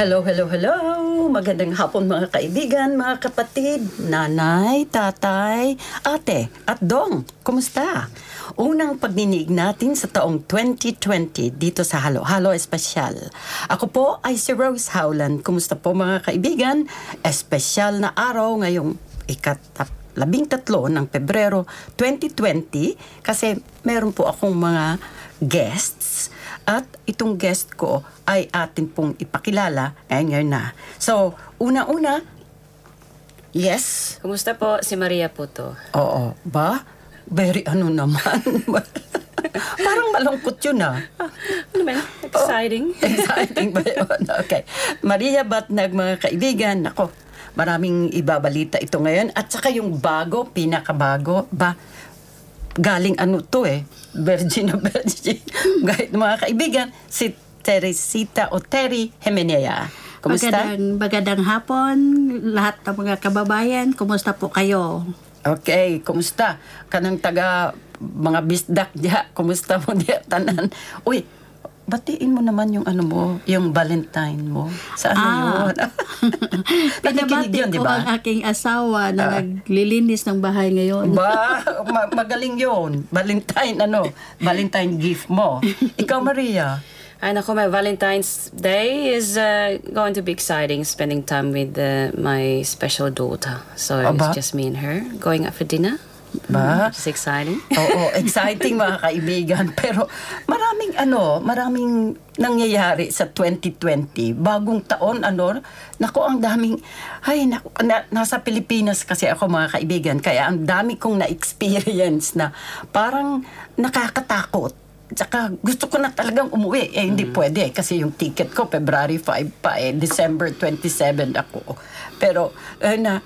Hello, hello, hello! Magandang hapon mga kaibigan, mga kapatid, nanay, tatay, ate, at dong. Kumusta? Unang pagninig natin sa taong 2020 dito sa Halo, Halo Espesyal. Ako po ay si Rose Howland. Kumusta po mga kaibigan? Espesyal na araw ngayong ikatap labing tatlo ng Pebrero 2020 kasi meron po akong mga guests at itong guest ko ay atin pong ipakilala ngayon na. So, una-una, yes, Kumusta po si Maria po to? oo, ba? Very ano naman. Parang malungkot yun ah. Ano ba? Exciting. Exciting ba yun? Okay. Maria Batnag, mga kaibigan, ako, maraming ibabalita ito ngayon. At saka yung bago, pinakabago, ba, galing ano to eh, virgin na virgin. Kahit mga kaibigan, si Teresita o Terry Jimenea. Kumusta? Magandang, magandang hapon, lahat ng mga kababayan. Kumusta po kayo? Okay, kumusta? Kanang taga mga bisdak diya, kumusta mo diya tanan? Uy, batiin mo naman yung ano mo, yung Valentine mo. Sa ano Ah. yun? Pinabati yun, di ko ba? ang aking asawa na naglilinis ng bahay ngayon. Ba, ma- magaling yun. Valentine, ano, Valentine gift mo. Ikaw, Maria. Ay nako, my Valentine's Day is uh, going to be exciting, spending time with uh, my special daughter. So Aba. it's just me and her going out for dinner. Ba? Is exciting. Oo, exciting mga kaibigan. Pero maraming ano, maraming nangyayari sa 2020. Bagong taon, ano, nako ang daming, ay, naku, na, nasa Pilipinas kasi ako mga kaibigan. Kaya ang dami kong na-experience na parang nakakatakot. Tsaka gusto ko na talagang umuwi. Eh, hindi pwede kasi yung ticket ko, February 5 pa eh. December 27 ako. Pero, eh, na,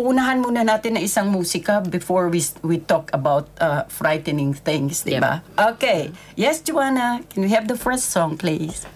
uunahan muna natin ng isang musika before we we talk about uh, frightening things, di ba? Okay. Yes, Joanna, can we have the first song, please?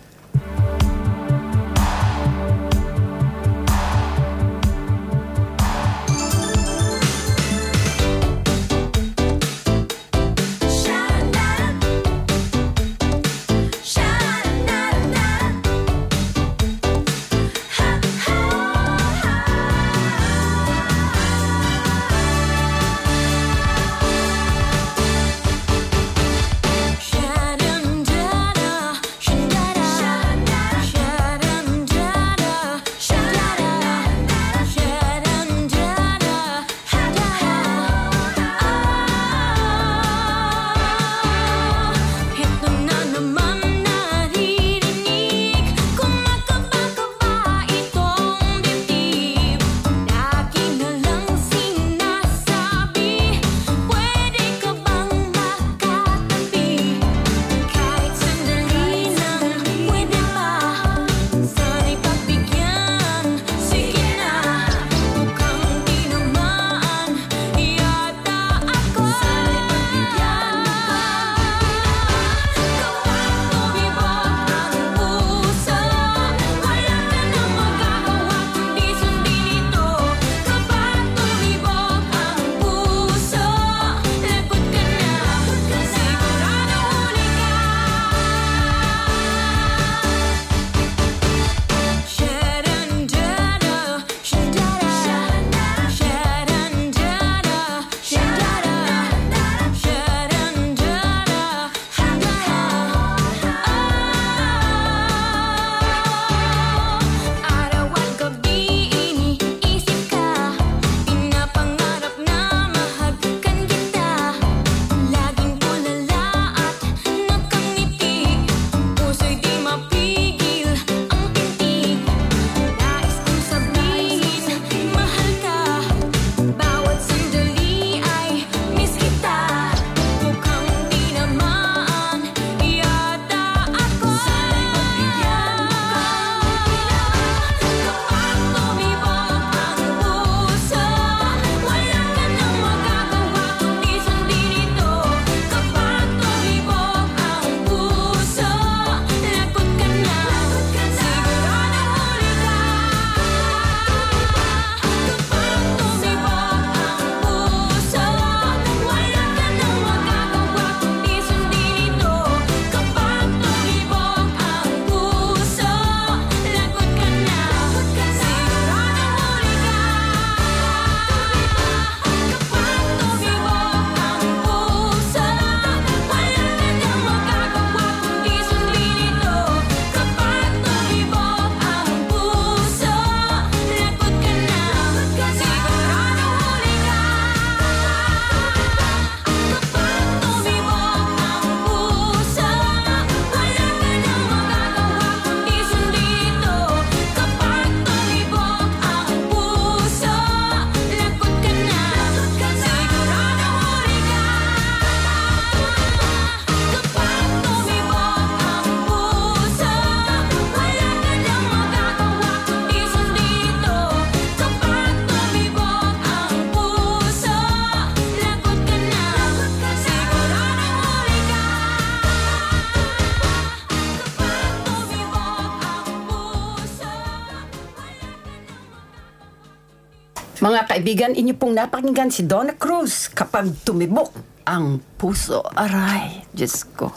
Kaibigan, inyo pong napakinggan si Donna Cruz kapag tumibok ang puso. Aray, Diyos ko.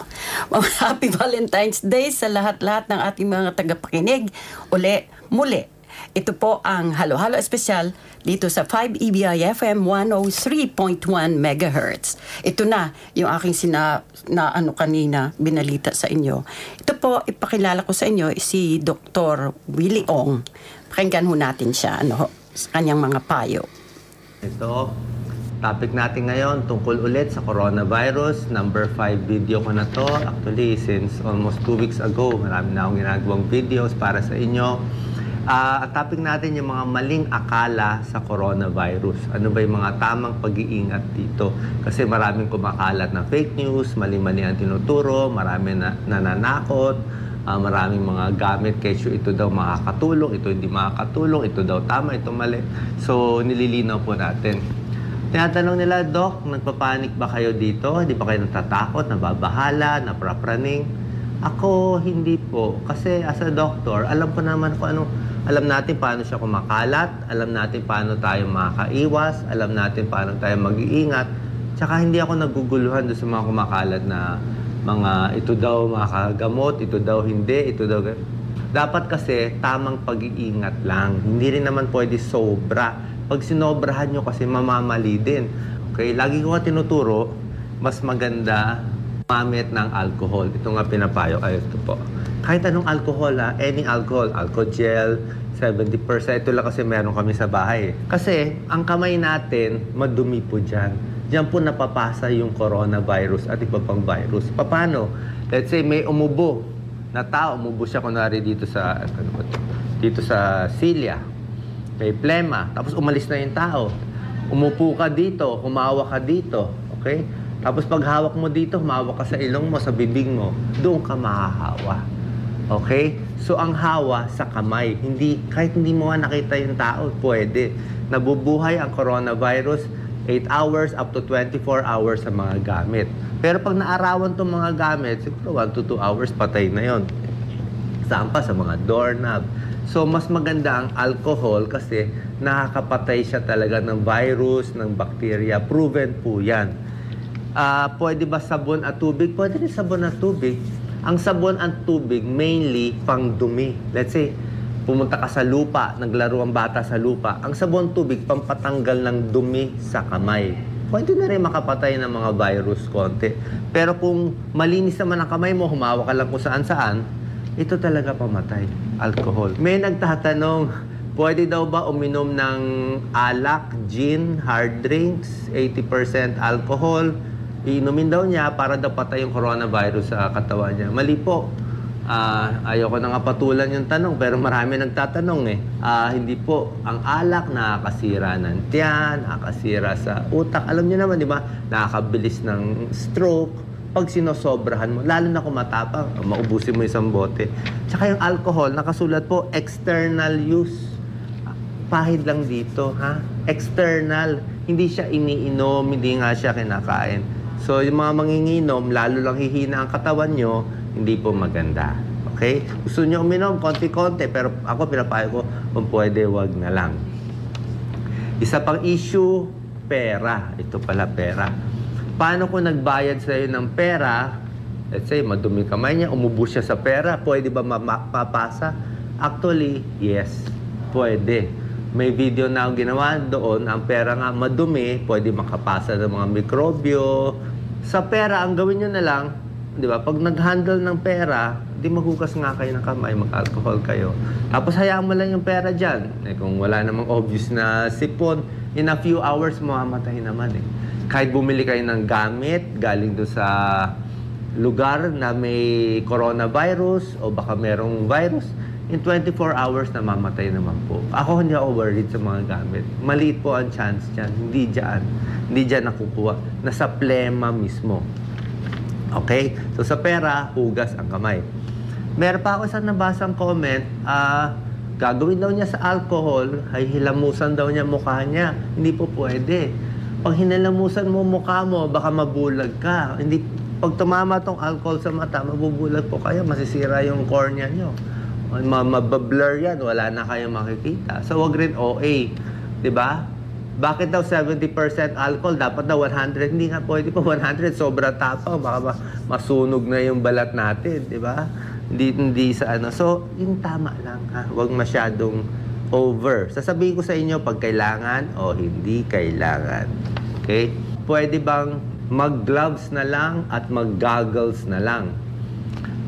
Happy Valentine's Day sa lahat-lahat ng ating mga tagapakinig. Uli, muli, ito po ang Halo-Halo Espesyal dito sa 5 EBI FM 103.1 MHz. Ito na yung aking sina, na ano kanina binalita sa inyo. Ito po, ipakilala ko sa inyo si Dr. Willie Ong. Pakinggan ho natin siya ano, ho, sa kanyang mga payo. Ito, topic natin ngayon tungkol ulit sa coronavirus. Number 5 video ko na to. Actually, since almost 2 weeks ago, marami na akong ginagawang videos para sa inyo. Ah, ang topic natin yung mga maling akala sa coronavirus. Ano ba yung mga tamang pag-iingat dito? Kasi maraming kumakalat na fake news, mali-mali ang tinuturo, marami na nananakot, Ah, maraming mga gamit kesyo ito daw makakatulong, ito hindi makakatulong, ito daw tama, ito mali. So, nililinaw po natin. Tinatanong nila, Doc, nagpapanik ba kayo dito? Hindi ba kayo natatakot, nababahala, naprapraning? Ako, hindi po. Kasi as a doctor, alam ko naman kung ano, alam natin paano siya kumakalat, alam natin paano tayo makakaiwas, alam natin paano tayo mag-iingat. Tsaka hindi ako naguguluhan doon sa mga kumakalat na mga ito daw makagamot, ito daw hindi, ito daw... Dapat kasi tamang pag-iingat lang. Hindi rin naman pwede sobra. Pag sinobrahan nyo kasi mamamali din. Okay? Lagi ko nga tinuturo, mas maganda mamit ng alcohol. Ito nga pinapayo. Ay, ito po. Kahit anong alcohol ha, any alcohol, alcohol gel, 70%. Ito lang kasi meron kami sa bahay. Kasi ang kamay natin, madumi po dyan. Diyan po napapasa yung coronavirus at iba pang virus. Paano? Let's say may umubo na tao, umubo siya kunwari dito sa ano ba to? dito sa cilia. May plema, tapos umalis na yung tao. Umupo ka dito, humawa ka dito, okay? Tapos pag hawak mo dito, humawak ka sa ilong mo, sa bibig mo, doon ka mahahawa. Okay? So ang hawa sa kamay, hindi kahit hindi mo nakita yung tao, pwede. Nabubuhay ang coronavirus 8 hours up to 24 hours sa mga gamit. Pero pag naarawan tong mga gamit, siguro 1 to 2 hours patay na yon. Saan pa? Sa mga doorknob. So, mas maganda ang alcohol kasi nakakapatay siya talaga ng virus, ng bacteria. Proven po yan. Ah, pwede ba sabon at tubig? Pwede rin sabon at tubig. Ang sabon at tubig, mainly pang dumi. Let's say, pumunta ka sa lupa, naglaro ang bata sa lupa. Ang sabon tubig, pampatanggal ng dumi sa kamay. Pwede na rin makapatay ng mga virus konti. Pero kung malinis naman ang kamay mo, humawa ka lang kung saan-saan, ito talaga pamatay, alcohol. May nagtatanong, pwede daw ba uminom ng alak, gin, hard drinks, 80% alcohol? Iinumin daw niya para daw patay yung coronavirus sa katawan niya. Mali po. Ah, ayoko na nga patulan yung tanong, pero marami nagtatanong eh. Ah, hindi po. Ang alak nakakasira ng tiyan, nakakasira sa utak. Alam niyo naman, di ba? Nakakabilis ng stroke pag sinosobrahan mo, lalo na kung matapang, maubusin mo isang bote. Tsaka yung alcohol, nakasulat po, external use. Pahid lang dito, ha? External. Hindi siya iniinom, hindi nga siya kinakain. So, yung mga manginginom, lalo lang hihina ang katawan nyo, hindi po maganda. Okay? Gusto nyo uminom, konti-konti, pero ako pinapayo ko, kung pwede, wag na lang. Isa pang issue, pera. Ito pala, pera. Paano kung nagbayad sa'yo ng pera, let's say, madumi kamay niya, umubos siya sa pera, pwede ba mapapasa? Actually, yes. Pwede. May video na ako ginawa doon, ang pera nga madumi, pwede makapasa ng mga mikrobyo. Sa pera, ang gawin nyo na lang, di ba, pag nag-handle ng pera, di maghugas nga kayo ng kamay, mag-alcohol kayo. Tapos hayaan mo lang yung pera dyan. Eh, kung wala namang obvious na sipon, in a few hours, mamamatay naman eh. Kahit bumili kayo ng gamit, galing doon sa lugar na may coronavirus o baka merong virus, in 24 hours namamatay naman po. Ako hindi ako worried sa mga gamit. Maliit po ang chance dyan. Hindi dyan. Hindi dyan nakukuha. Nasa plema mismo. Okay? So sa pera, hugas ang kamay. Meron pa ako isang nabasang comment, ah, gagawin daw niya sa alcohol, ay hilamusan daw niya mukha niya. Hindi po pwede. Pag hinalamusan mo mukha mo, baka mabulag ka. Hindi, pag tumama tong alcohol sa mata, mabubulag po kayo, masisira yung cornea nyo. Ma- Mabablur yan, wala na kayong makikita. So, wag rin OA. ba? Bakit daw 70% alcohol? Dapat daw 100. Hindi nga pwede pa 100. Sobra tapang. Baka ma- masunog na yung balat natin. Di ba? Hindi, hindi sa ano. So, yung tama lang. Ha? Huwag masyadong over. Sasabihin ko sa inyo pag kailangan o hindi kailangan. Okay? Pwede bang mag-gloves na lang at mag-goggles na lang?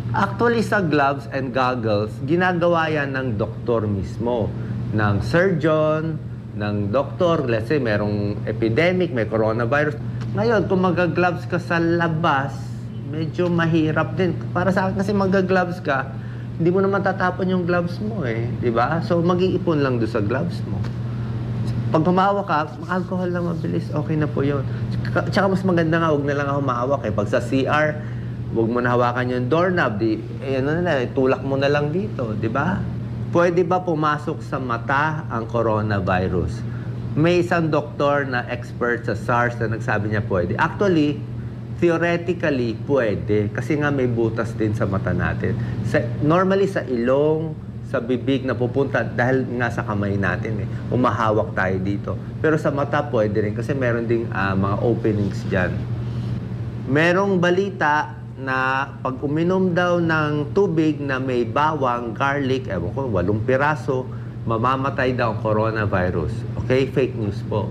Actually, sa gloves and goggles, ginagawa yan ng doktor mismo. Ng surgeon, ng doktor. Let's say, merong epidemic, may coronavirus. Ngayon, kung mag-gloves ka sa labas, medyo mahirap din. Para sa akin kasi mag-gloves ka, hindi mo naman tatapon yung gloves mo eh. di ba? So, mag-iipon lang doon sa gloves mo. Pag humawa ka, alcohol lang mabilis, okay na po yun. Tsaka mas maganda nga, huwag na lang ako humawak eh. Pag sa CR, huwag mo na hawakan yung doorknob, di, eh, ano na, tulak mo na lang dito, di ba? Pwede ba pumasok sa mata ang coronavirus? May isang doktor na expert sa SARS na nagsabi niya pwede. Actually, theoretically, pwede. Kasi nga may butas din sa mata natin. Sa, normally sa ilong, sa bibig na pupunta dahil nga sa kamay natin eh. Umahawak tayo dito. Pero sa mata pwede rin kasi meron ding ah, mga openings dyan. Merong balita na pag uminom daw ng tubig na may bawang, garlic, ewan ko, walong piraso, mamamatay daw ang coronavirus. Okay? Fake news po.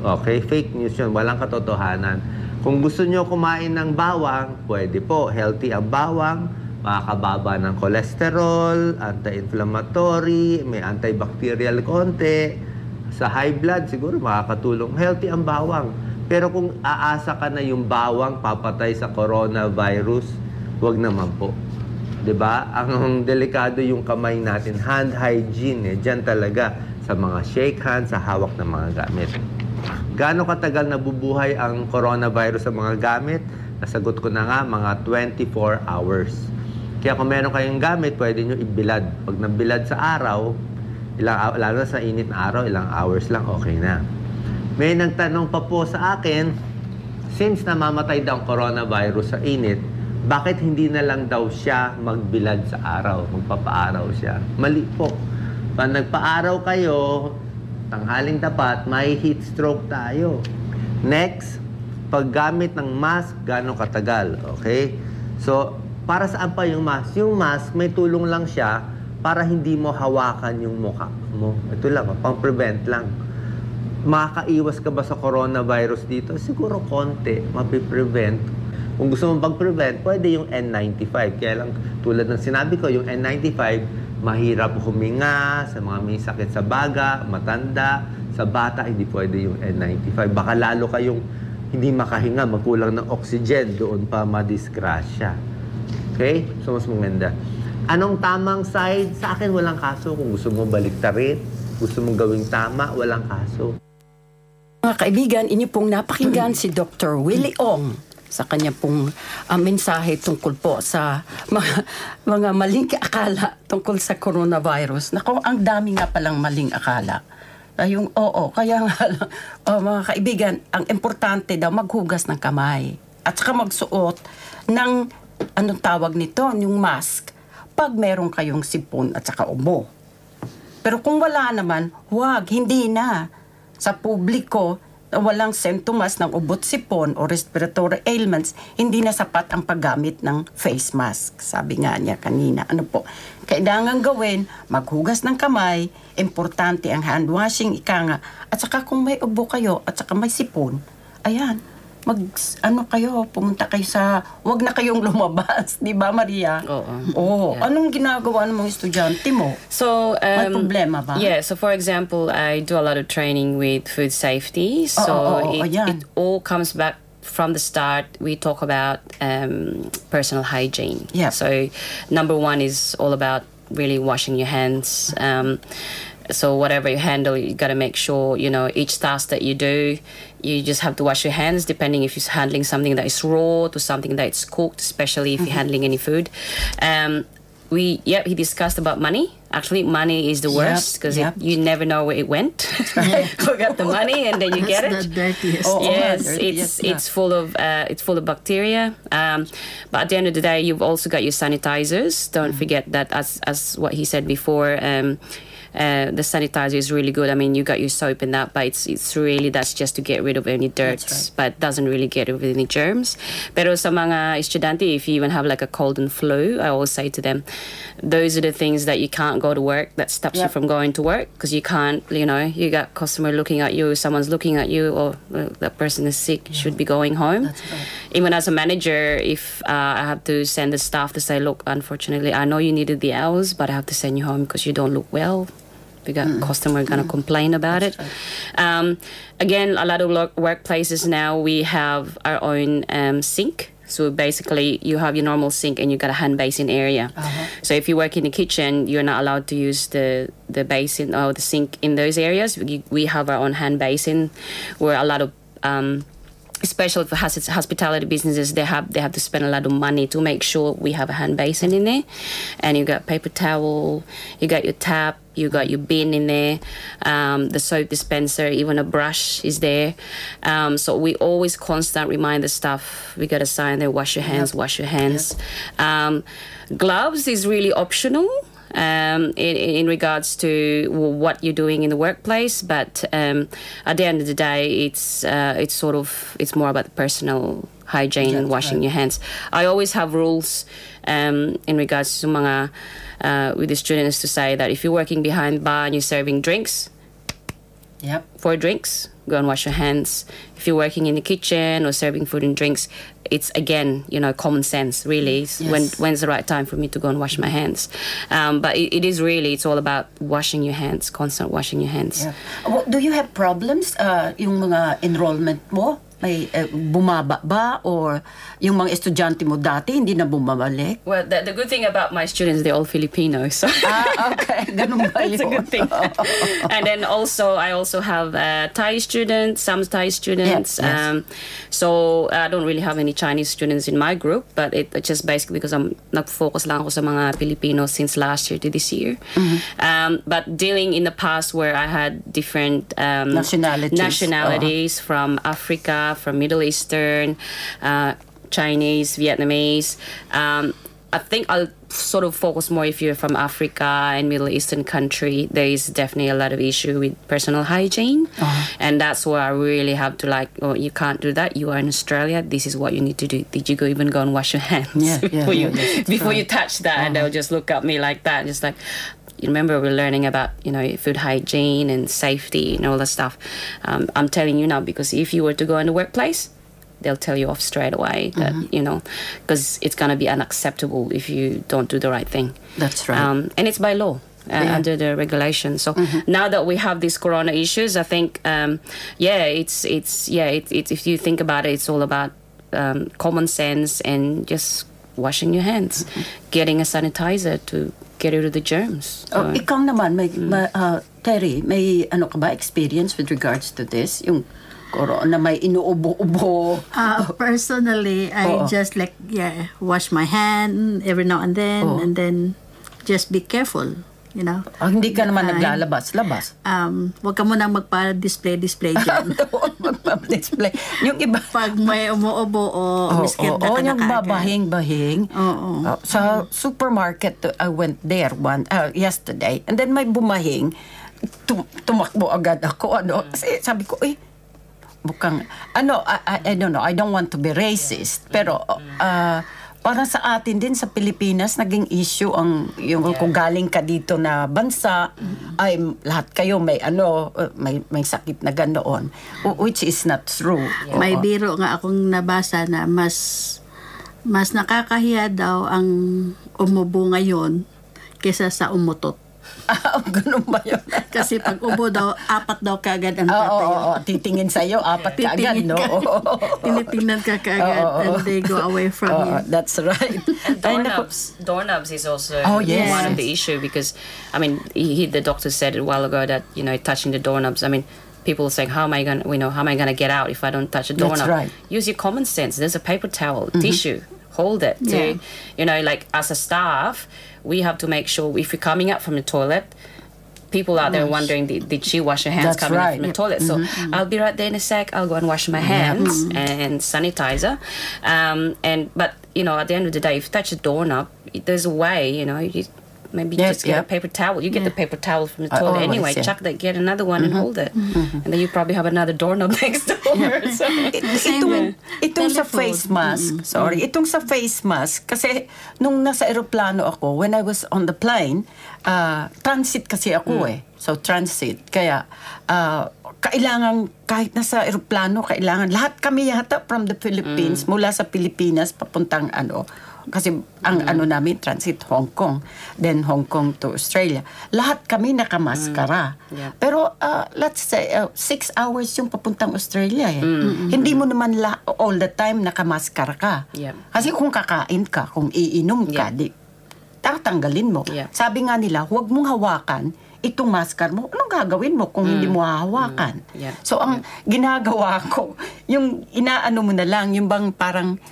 Okay? Fake news yun. Walang katotohanan. Kung gusto nyo kumain ng bawang, pwede po. Healthy ang bawang makakababa ng cholesterol, anti-inflammatory, may antibacterial konti. Sa high blood, siguro makakatulong. Healthy ang bawang. Pero kung aasa ka na yung bawang papatay sa coronavirus, wag naman po. 'Di ba? Ang delikado yung kamay natin, hand hygiene eh. Diyan talaga sa mga shake hands, sa hawak ng mga gamit. Gaano katagal nabubuhay ang coronavirus sa mga gamit? Nasagot ko na nga, mga 24 hours. Kaya kung meron kayong gamit, pwede nyo ibilad. Pag nabilad sa araw, ilang, lalo sa init na araw, ilang hours lang, okay na. May nagtanong pa po sa akin, since namamatay daw ang coronavirus sa init, bakit hindi na lang daw siya magbilad sa araw, magpapaaraw siya? Mali po. Pag nagpaaraw kayo, tanghaling tapat, may heat stroke tayo. Next, paggamit ng mask, gano'ng katagal, okay? So, para saan pa yung mask? Yung mask, may tulong lang siya para hindi mo hawakan yung mukha mo. Ito lang, pang-prevent lang. Makakaiwas ka ba sa coronavirus dito? Siguro konti, mapiprevent. Kung gusto mong pag-prevent, pwede yung N95. Kaya lang, tulad ng sinabi ko, yung N95, mahirap huminga sa mga may sakit sa baga, matanda. Sa bata, hindi pwede yung N95. Baka lalo kayong hindi makahinga, magkulang ng oxygen, doon pa madisgrasya. Okay? So, mas maganda. Anong tamang side? Sa akin, walang kaso. Kung gusto mo baliktarin, gusto mong gawing tama, walang kaso. Mga kaibigan, inyo pong napakinggan si Dr. Willie Ong sa kanya pong ah, mensahe tungkol po sa mga, mga maling akala tungkol sa coronavirus. Nako, ang dami nga palang maling akala. Ah, yung, oo, kaya nga lang, oh, mga kaibigan, ang importante daw maghugas ng kamay at saka magsuot ng, anong tawag nito, yung mask, pag meron kayong sipon at saka ubo. Pero kung wala naman, huwag, hindi na. Sa publiko, na walang symptoms ng ubot sipon o respiratory ailments, hindi na sapat ang paggamit ng face mask. Sabi nga niya kanina. Ano po? Kailangan gawin, maghugas ng kamay, importante ang hand washing, ika nga. At saka kung may ubo kayo at saka may sipon, ayan, mag, ano kayo, pumunta kayo sa, wag na kayong lumabas, di ba Maria? Oo. Oo. Yeah. Anong ginagawa ng mga estudyante mo? So May um, problema ba? Yeah. So for example, I do a lot of training with food safety. So oo, oo, it, ayan. it all comes back from the start. We talk about um, personal hygiene. Yep. So number one is all about really washing your hands. Um, so whatever you handle, you got to make sure you know each task that you do. You just have to wash your hands, depending if you're handling something that is raw to something that is cooked, especially if you're handling any food. Um, we yep, he discussed about money. Actually, money is the worst because yep. you never know where it went. Forgot the money, and then you get it the dirtiest. Oh, yes, dirty, it's yes, it's full of uh, it's full of bacteria. Um, but at the end of the day, you've also got your sanitizers. Don't Mm-hmm. forget that, as as what he said before. Um, uh, the sanitizer is really good. I mean, you got your soap in that, but it's it's really that's just to get rid of any dirt, right. but doesn't really get rid of any germs. Pero sa mga estudyante, if you even have like a cold and flu, I always say to them, those are the things that you can't go to work that stops you from going to work because you can't, you know, you got customer looking at you, someone's looking at you, or uh, that person is sick, should be going home. Right. Even as a manager, if uh, I have to send the staff to say, look, unfortunately, I know you needed the hours, but I have to send you home because you don't look well. We got customer gonna complain about it. Um, again, a lot of lo- workplaces now we have our own um, sink. So basically, you have your normal sink and you got a hand basin area. So if you work in the kitchen, you're not allowed to use the the basin or the sink in those areas. We, we have our own hand basin, where a lot of um, especially for hospitality businesses, they have they have to spend a lot of money to make sure we have a hand basin in there, and you got paper towel, you got your tap, you got your bin in there, um, the soap dispenser, even a brush is there. Um, so we always constant remind the staff we got a sign there: wash your hands, wash your hands. Um, gloves is really optional um, in, in regards to what you're doing in the workplace. But um, at the end of the day, it's uh, it's sort of it's more about the personal hygiene and washing right. your hands. I always have rules um, in regards to mga uh, with the students to say that if you're working behind bar and you're serving drinks, Yep. for drinks, go and wash your hands. If you're working in the kitchen or serving food and drinks, it's again, you know, common sense. Really, It's when when's the right time for me to go and wash my hands? Um, but it, it is really, it's all about washing your hands, constant washing your hands. Yeah. Do you have problems uh, yung mga enrollment mo? May uh, bumaba ba or yung mga estudyante mo dati hindi na bumabalik? Well, the, the good thing about my students, they're all Filipinos. So ah, okay. Ganun ba That's a yun? good thing. and then also, I also have uh, Thai students, some Thai students. Yes, yes. Um, so I don't really have any Chinese students in my group, but it it's just basically because I'm nag-focus lang ako sa mga Filipinos since last year to this year. Mm-hmm. Um, but dealing in the past where I had different um, Nationalities. nationalities from Africa, from Middle Eastern, uh, Chinese, Vietnamese. Um, I think I'll sort of focus more if you're from Africa and Middle Eastern country. There is definitely a lot of issue with personal hygiene, and that's where I really have to like, oh, you can't do that. You are in Australia. This is what you need to do. Did you go even go and wash your hands Yeah, yeah, before you yeah, before right. you touch that? And they'll just look at me like that, and just like. You remember we're learning about you know food hygiene and safety and all that stuff. Um, I'm telling you now because if you were to go in the workplace, they'll tell you off straight away that Mm-hmm. you know because it's gonna be unacceptable if you don't do the right thing. That's right. Um, and it's by law. Uh, Yeah. Under the regulation, so now that we have these corona issues, I think, um, yeah, it's it's yeah, it, it, if you think about it, it's all about um, common sense and just washing your hands, getting a sanitizer to get rid of the germs. Oh, ikaw naman, may, Mm. ma- ah, Terry, may ano ka ba experience with regards to this? Yung corona, may inuubo-ubo. Uh, personally, I Oo. just like yeah, wash my hand every now and then, Oo. and then just be careful. You know, Ah, hindi ka naman Ay. naglalabas-labas. um, wag ka muna magpa-display-display dyan. Doon magpa-display. Yung iba, Pag may umuubo o miskit oo, na ka na yung babahing-bahing. Oo. Oh, sa supermarket, I went there one uh, yesterday. And then may bumahing. Tum- tumakbo agad ako. Ano, kasi sabi ko, eh, mukhang, ano, I, I, I don't know, I don't want to be racist. Pero, uh, parang sa atin din sa Pilipinas naging issue ang yung kung galing ka dito na bansa ay lahat kayo may ano may may sakit na ganoon which is not true. May Oo. biro nga akong nabasa na mas mas nakakahiya daw ang umubo ngayon kesa sa umutot. Ah, ganun ba yun? Kasi pag ubo daw, apat daw kagad ang Oo, oo, tatayo. oo. titingin sa'yo, apat ka agad, Titingin no? ka. Tinitingnan ka kagad Oo, oo. and they go away from Oo, you. that's right. Ay, doorknobs, doorknobs is also Oh, yes. one of the issue because, I mean, he, he- the doctor said a while ago that you know touching the doorknobs. I mean, people are saying, how am I gonna, you know, how am I gonna get out if I don't touch a That's doorknob? right. Mm-hmm. Use your common sense. There's a paper towel, tissue. Hold it. To, Yeah. You know, like as a staff, we have to make sure if you're coming out from the toilet. People out there wondering, did, did she wash her hands That's coming right. from the toilet? So mm-hmm. Mm-hmm. I'll be right there in a sec. I'll go and wash my hands mm-hmm. and sanitizer. Um, and but you know, at the end of the day, if you touch a doorknob, there's a way. You know, you Maybe Yep, just get yep. a paper towel. You get the paper towel from the I toilet always, anyway. yeah. Chuck that, get another one and hold it. And then you probably have another doorknob next door. So. It- Same itong, itong sa face mask, sorry, itong sa face mask, kasi nung nasa eroplano ako, when I was on the plane, ah, transit kasi ako eh. So, transit. Kaya, ah, kailangan, kahit nasa eroplano, kailangan, lahat kami yata from the Philippines, mula sa Pilipinas, papuntang ano, kasi ang ano namin, transit Hong Kong, then Hong Kong to Australia. Lahat kami nakamaskara. Yeah. Pero uh, let's say uh, six hours yung papuntang Australia eh. Hindi mo naman la- all the time nakamaskara ka. Yeah. Kasi kung kakain ka, kung iinom ka, Yeah. di, tatanggalin mo. Yeah. Sabi nga nila, huwag mong hawakan itong maskar mo. Anong gagawin mo kung hindi mo hahawakan? Mm. Yeah. So ang ginagawa ko, yung inaano mo na lang, yung bang parang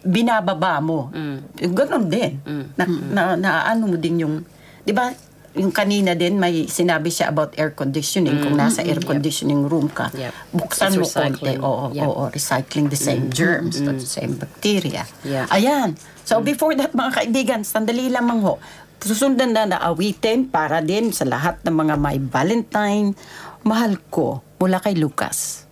binababa mo. Ganon din. Na, na, na ano mo din yung, di ba, yung kanina din may sinabi siya about air conditioning. Kung nasa air conditioning room ka, Yep. buksan It's mo konti. Oo, Yep. oo, recycling the same germs, the same bacteria. Yeah. Ayan. So before that mga kaibigan, sandali lamang ho. Susundan na na awitin para din sa lahat ng mga may Valentine. Mahal ko mula kay Lucas.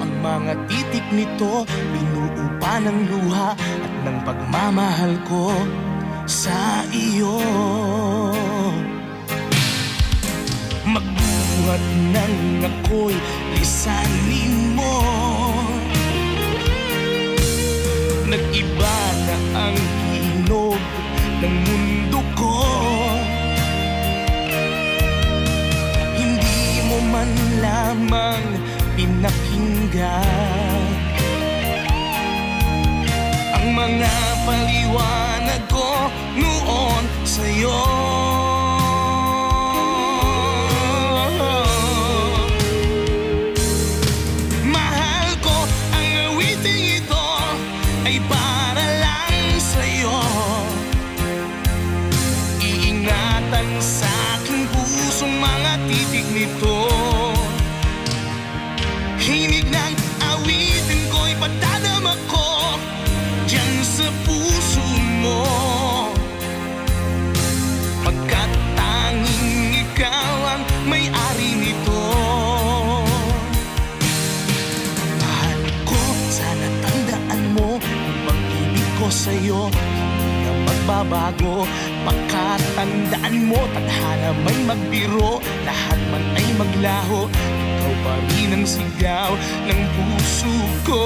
Ang mga titik nito Binuo pa ng luha at ng pagmamahal ko sa iyo. Magbuhat ng ako'y lisanin mo. Nag-iba na ang hinog ng mundo ko. Hindi mo man lamang pinakinggan Ang mga paliwanag ko noon sa'yo sa'yo na magbabago. Pagkatandaan mo Tadhana may magbiro. Lahat man ay maglaho Ikaw pa rin ang sigaw Ng puso ko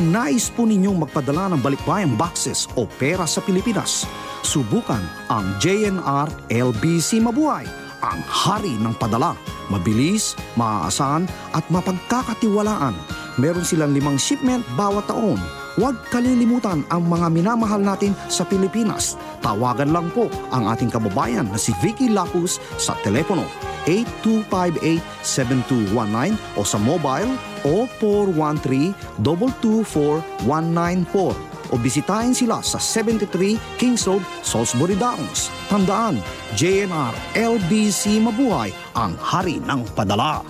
Kung nais po ninyong magpadala ng balikbayang boxes o pera sa Pilipinas, subukan ang JNR LBC Mabuhay, ang hari ng padala. Mabilis, maaasahan at mapagkakatiwalaan. Meron silang limang shipment bawat taon. Huwag kalilimutan ang mga minamahal natin sa Pilipinas. Tawagan lang po ang ating kababayan na si Vicky Lapus sa telepono 8258-7219 o sa mobile 0917 0413-224-194 o bisitahin sila sa 73 Kings Road, Salisbury Downs. Tandaan, JNR LBC Mabuhay ang hari ng padala.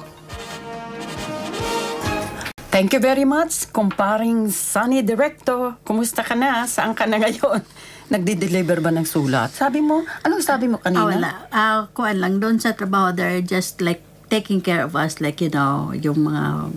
Thank you very much, kumparing Sunny Directo. Kumusta ka na? Saan ka na ngayon? Nagde-deliver ba ng sulat? Sabi mo, ano sabi mo kanina? Oh, wala. Ah, uh, kuan lang, doon sa trabaho, they're just like taking care of us. Like, you know, yung mga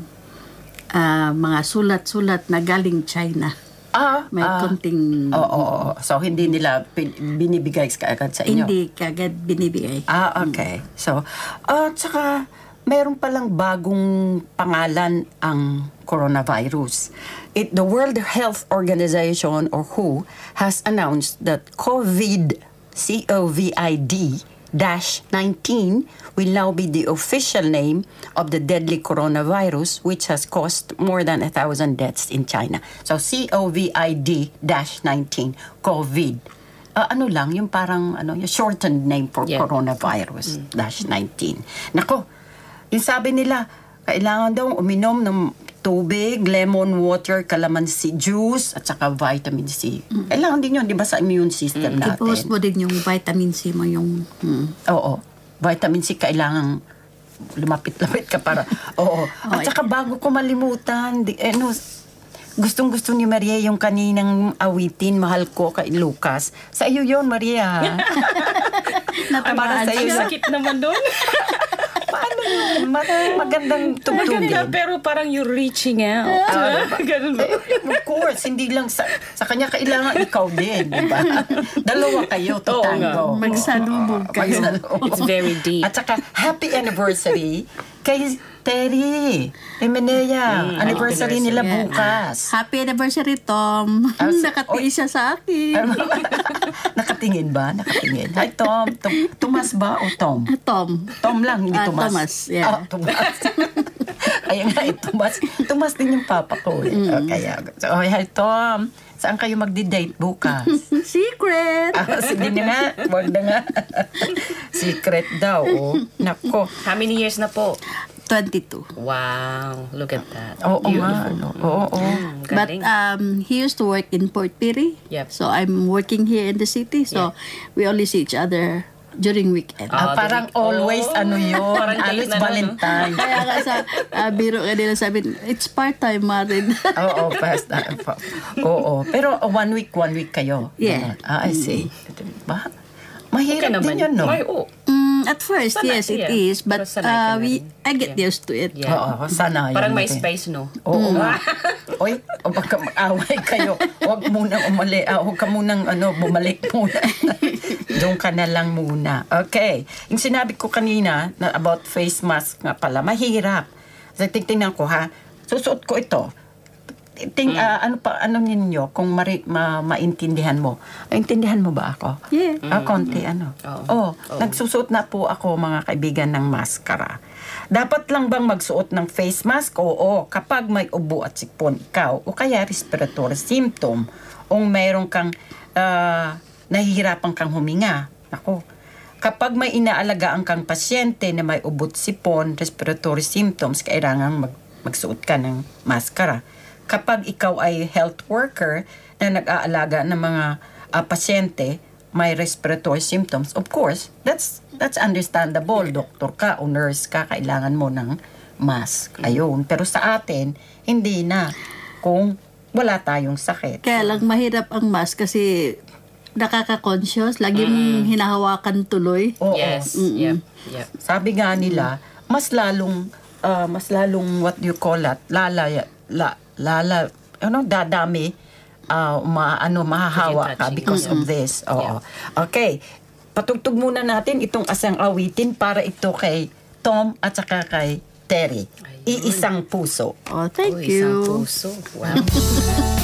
ah, mga sulat-sulat na galing China. Ah, May ah, konting... Oo, oo, oo. So, hindi nila binibigay kaagad sa inyo? Hindi kagad binibigay. Ah, okay. So, at saka, meron palang bagong pangalan ang coronavirus. It, the World Health Organization, or WHO, has announced that COVID, C-O-V-I-D, 19 will now be the official name of the deadly coronavirus which has caused more than a thousand deaths in China. So COVID-19, COVID. Ah, ano lang, yung parang ano, yung shortened name for Yeah. coronavirus dash 19. Nako, yung sabi nila, kailangan daw uminom ng tubig, lemon water, calamansi juice, at saka vitamin C. Kailangan din yun, di ba, sa immune system natin? I-post mo din yung vitamin C mo, yung... hmm. Oo. Vitamin C kailangan lumapit-lapit ka para. Oo. At saka bago ko malimutan, di, ano, gustong gusto ni Maria yung kaninang awitin, mahal ko kay Lucas. Sa iyo yon Maria. Natamaan Para sa Ang iyo. sakit naman doon. Paano yun? Ma- magandang Maganda, tugtugin. pero parang you're reaching out. Ganun ba? Of course, hindi lang sa sa kanya kailangan ikaw din, di ba? Dalawa kayo, Oo nga. tatango. Magsalubog kayo. Magsalubog. It's very deep. At saka, happy anniversary kay Terry Emenea. anniversary nila Yeah. bukas. Happy anniversary, Tom. Ah, sa- Nakatiis siya sa akin. Nakatingin ba? Nakatingin. Hi, Tom. Tom. Tomas ba o Tom? Tom. Tom lang, hindi Ah, Tomas. Tomas, yeah. Ah, Tomas. Ayun nga, eh, Tomas. Tomas din yung papa ko. Eh. Mm. Oh, kaya, so, oh, hi, Tom. Saan kayo magdi-date bukas? Secret. ah, sige na nga. Wag na nga. Secret daw. Oh. Nako. How many years na po? 22. Wow, look at that. Oo nga. Ano. Oo, oo. But Galing. um, he used to work in Port Pirie. Yep. So I'm working here in the city. So we only see each other during weekend. Ah, Ah, parang oh. always ano yun. Parang date Always na, no? Valentine. Kaya nga sa uh, biro ka nila sabi, it's part-time married. Oo, fast. ah, pa- Oo. Pero uh, one week, one week kayo. Yeah. Ah, I see. Ba? Mahirap Okay naman. din yun, no? Ay, oo. Mm, at first, Sanay- yes, it yeah. is. But uh, we. I get Yeah. used to it. Yeah. Oo, sana. Parang may space, no? Oo nga. Oy, baka mag-away kayo. Huwag munang umali. Ah, huwag ka munang ano, bumalik muna. Doon ka na lang muna. Okay. Yung sinabi ko kanina na about face mask nga pala, mahirap. So, tingnan ko ha. Susuot ko ito. Ting, ah, ano pa, ano ninyo, kung mari, ma, maintindihan mo. Intindihan mo ba ako? Yeah. Ah, konti, ano? Oh, nagsusuot na po ako, mga kaibigan, ng maskara. Dapat lang bang magsuot ng face mask? Oo, kapag may ubo at sipon ikaw, o kaya respiratory symptom, o mayroon kang ah, nahihirapan kang huminga. Ako, kapag may inaalagaan kang pasyente na may ubot sipon, respiratory symptoms, kailangan mag, magsuot ka ng maskara. Kapag ikaw ay health worker na nag-aalaga ng mga ah, pasyente, may respiratory symptoms, of course, that's that's understandable. Doktor ka o nurse ka, kailangan mo ng mask. Ayun. Pero sa atin, hindi na. Kung wala tayong sakit. Kaya lang mahirap ang mask kasi nakaka-conscious. Lagi mong hinahawakan tuloy. Oo. Yes. Yep. Yep. Sabi nga nila, mas lalong ah, mas lalong what do you call that? Lala la, lala ano dadami ah, ma, ano mahahawa ka because of this. Oo. Okay. Patugtog muna natin itong asang awitin para ito kay Tom at saka kay Terry. Iisang puso. Oh, thank Uy, isang you. puso. Wow.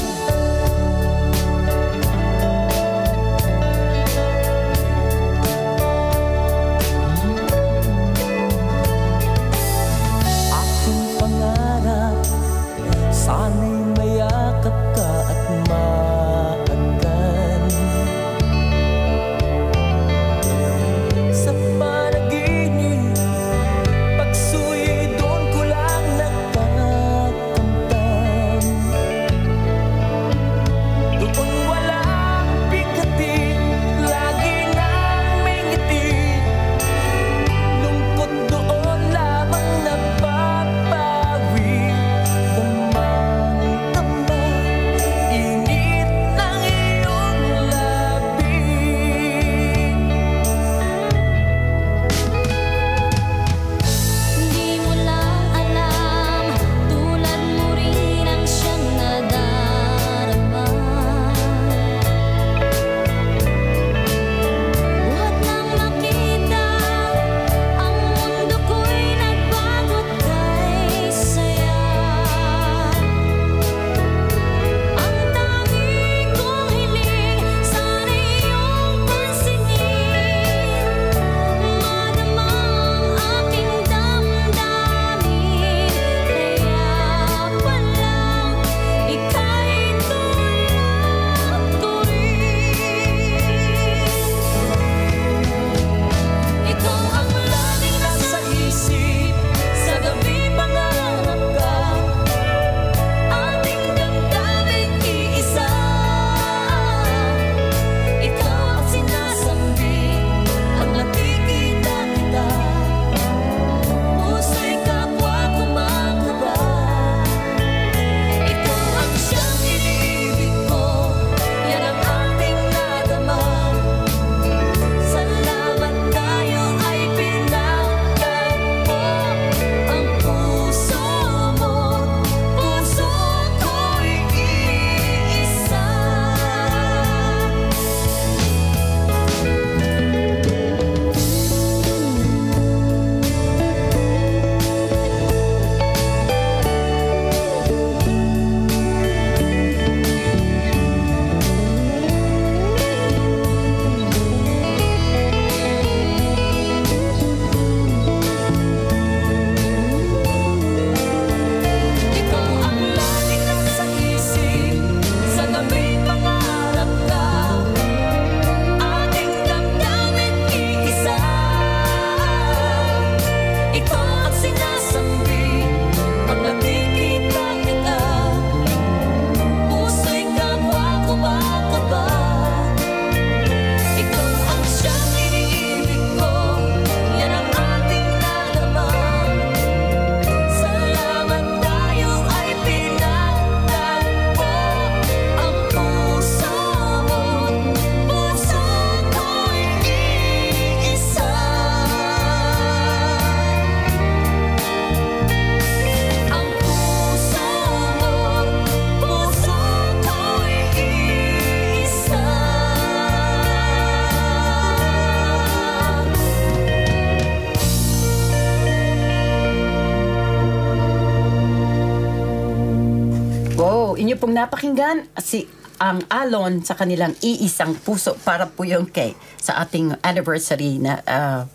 napakinggan si ang alon sa kanilang iisang puso para po yung kay sa ating anniversary na uh,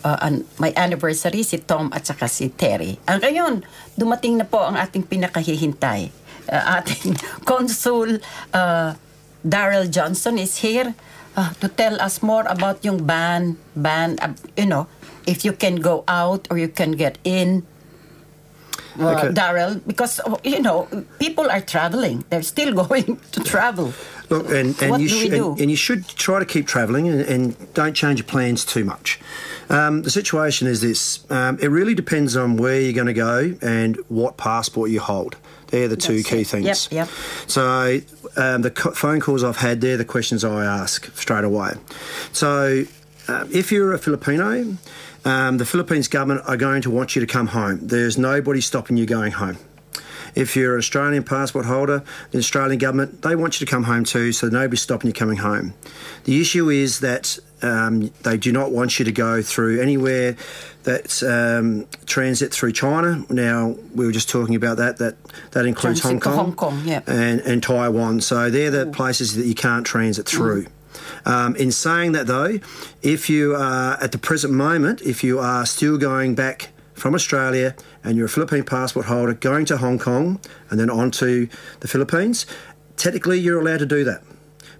uh, an- may anniversary si Tom at saka si Terry. Ang ngayon, dumating na po ang ating pinakahihintay. Uh, ating consul uh, Daryl Johnson is here uh, to tell us more about yung ban, ban, uh, you know, if you can go out or you can get in. Uh, Okay. Daryl, because uh, you know people are traveling; they're still going to travel. Look, and, and you. And, and you should try to keep travelling and, and don't change your plans too much. Um, the situation is this: um, it really depends on where you're going to go and what passport you hold. They're the two That's key it. things. Yep, yep. So um, the co- phone calls I've had, they're the questions I ask straight away. So um, if you're a Filipino, um, the Philippines government are going to want you to come home. There's nobody stopping you going home. If you're an Australian passport holder, the Australian government, they want you to come home too, so nobody's stopping you coming home. The issue is that um, they do not want you to go through anywhere that's um, transit through China. Now, we were just talking about that, that, that includes Hong Transit to Kong, Hong Kong, yeah. and, and Taiwan. So they're the places that you can't transit through. Um, in saying that, though, if you are at the present moment, if you are still going back from Australia and you're a Philippine passport holder going to Hong Kong and then on to the Philippines, technically you're allowed to do that.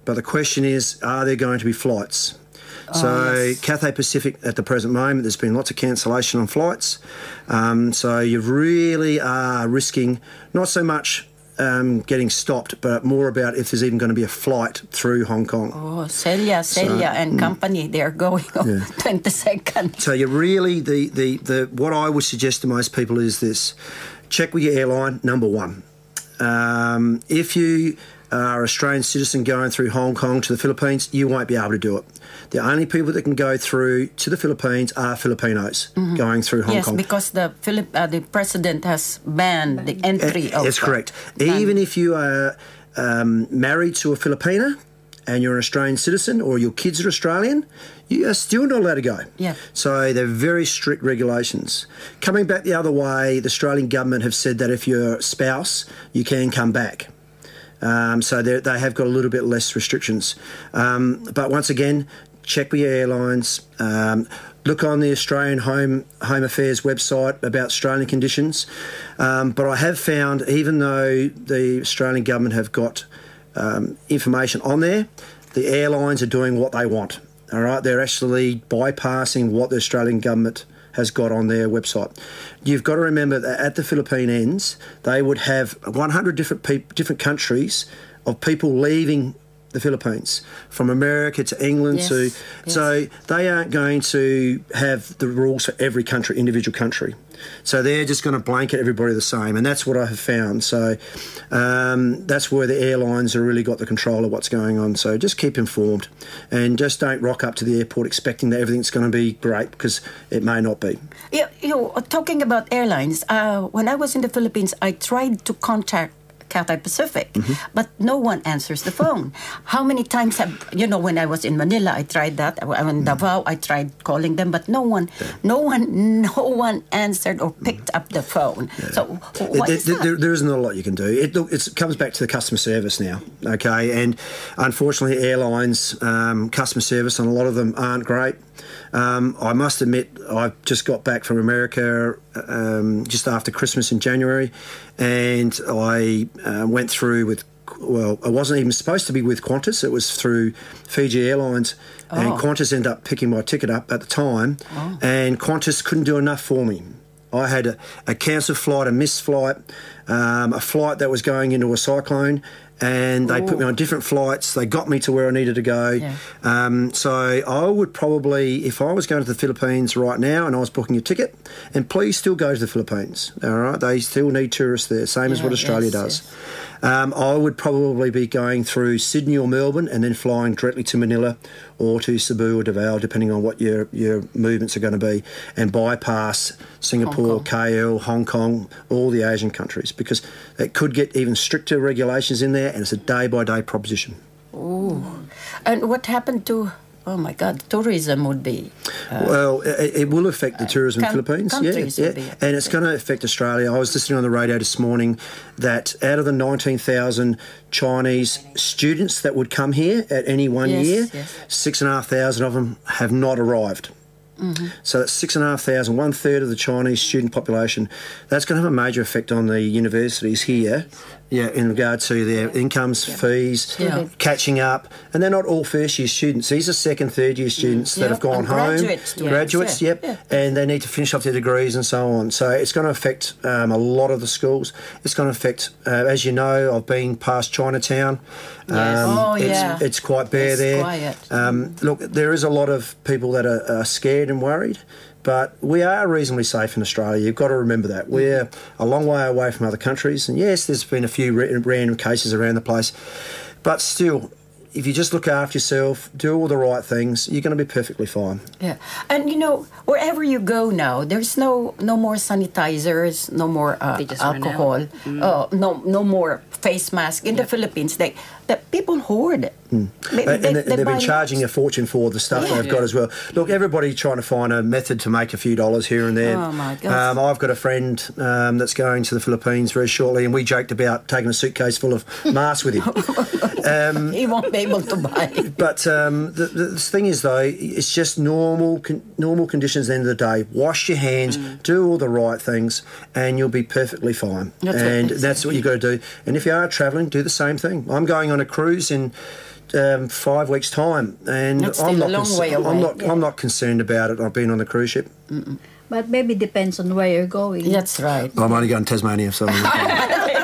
But the question is, are there going to be flights? So Cathay Pacific at the present moment, there's been lots of cancellation on flights. Um, so you really are risking not so much um, getting stopped, but more about if there's even going to be a flight through Hong Kong. Oh, Celia, Celia mm. and company, they are going on 22nd. So you really the, the the what I would suggest to most people is this: check with your airline. Number one, um, if you are Australian citizen going through Hong Kong to the Philippines, you won't be able to do it. The only people that can go through to the Philippines are Filipinos going through Hong Yes, Kong. because the Philip, uh, the president has banned the entry of. That's uh, correct. ban- Even if you are um, married to a Filipina and you're an Australian citizen or your kids are Australian, you are still not allowed to go. Yeah. So they're very strict regulations. Coming back the other way, the Australian government have said that if you're a spouse, you can come back. Um, so they have got a little bit less restrictions. Um, but once again, check with your airlines. Um, look on the Australian Home Home Affairs website about Australian conditions. Um, but I have found, even though the Australian government have got um, information on there, the airlines are doing what they want. All right, they're actually bypassing what the Australian government has got on their website. You've got to remember that at the Philippine ends, they would have 100 different peop different countries of people leaving the Philippines from America to England Yes, to yes. so they aren't going to have the rules for every country individual country so they're just going to blanket everybody the same and that's what I have found. So um, that's where the airlines have really got the control of what's going on. So just keep informed and just don't rock up to the airport expecting that everything's going to be great because it may not be. You, you know, talking about airlines, uh, when I was in the Philippines, I tried to contact Cathay Pacific, Mm-hmm. but no one answers the phone. How many times have you know? When I was in Manila, I tried that. I in Davao, I tried calling them, but no one, no one, no one answered or picked up the phone. So what There- is there, there- isn't a lot you can do. It, look, it's, it comes back to the customer service now, okay? And unfortunately, airlines, um, customer service, and a lot of them aren't great. Um, I must admit, I just got back from America um, just after Christmas in January, and I uh, went through with. Well, I wasn't even supposed to be with Qantas. It was through Fiji Airlines, and Oh. Qantas ended up picking my ticket up at the time, and Qantas couldn't do enough for me. I had a, a cancelled flight, a missed flight, um, a flight that was going into a cyclone, and they put me on different flights. They got me to where I needed to go. Yeah. Um, so I would probably, if I was going to the Philippines right now and I was booking a ticket, and please still go to the Philippines. All right, they still need tourists there, same as what Australia yes, does. Um, I would probably be going through Sydney or Melbourne and then flying directly to Manila or to Cebu or Davao, depending on what your, your movements are going to be, and bypass Singapore, Hong KL, Hong Kong, all the Asian countries, because it could get even stricter regulations in there, and it's a day by day proposition. And what happened to oh my God, tourism would be. well, it, it will affect the tourism in Philippines. Yeah, countries yeah. and it's going to affect Australia. I was listening on the radio this morning that out of the 19,000 Chinese students that would come here at any one Yes, year, yes. six and a half thousand of them have not arrived. Mm-hmm. So that's six and a half thousand, one third of the Chinese student population. That's going to have a major effect on the universities here. Yeah, in regard to their incomes, fees, Yeah. catching up, and they're not all first year students. These are second, third year students that Yeah, have gone and home, graduates, yeah, yep, yeah. and they need to finish off their degrees and so on. So it's going to affect um, a lot of the schools. It's going to affect, uh, as you know, I've been past Chinatown. Yes. Um, Oh, it's, yeah. it's quite bare It's there. quiet. Um, look, there is a lot of people that are, are scared and worried, but we are reasonably safe in Australia. You've got to remember that. We're a long way away from other countries, and yes, there's been a few ra- random cases around the place, but still. If you just look after yourself, do all the right things, you're going to be perfectly fine. Yeah, and you know wherever you go now, there's no no more sanitizers, no more uh, They just run alcohol, uh, no no more face mask. In the Philippines, they the people hoard. They, and, they- and they they've been charging a fortune for the stuff they've got as well. Look, everybody's trying to find a method to make a few dollars here and there. Oh, my God. Um, I've got a friend um, that's going to the Philippines very shortly, and we joked about taking a suitcase full of masks with him. um, He won't be able to buy. but um, the, the, thing is, though, it's just normal con- normal conditions. At the end of the day, wash your hands, do all the right things, and you'll be perfectly fine. That's and they that's what you've got to do. And if you are travelling, do the same thing. I'm going on a cruise in. Um, five weeks time, and That's I'm not. a long way away. I'm not. Yeah. I'm not concerned about it. I've been on the cruise ship. But maybe depends on where you're going. That's right. I'm only going to Tasmania, so.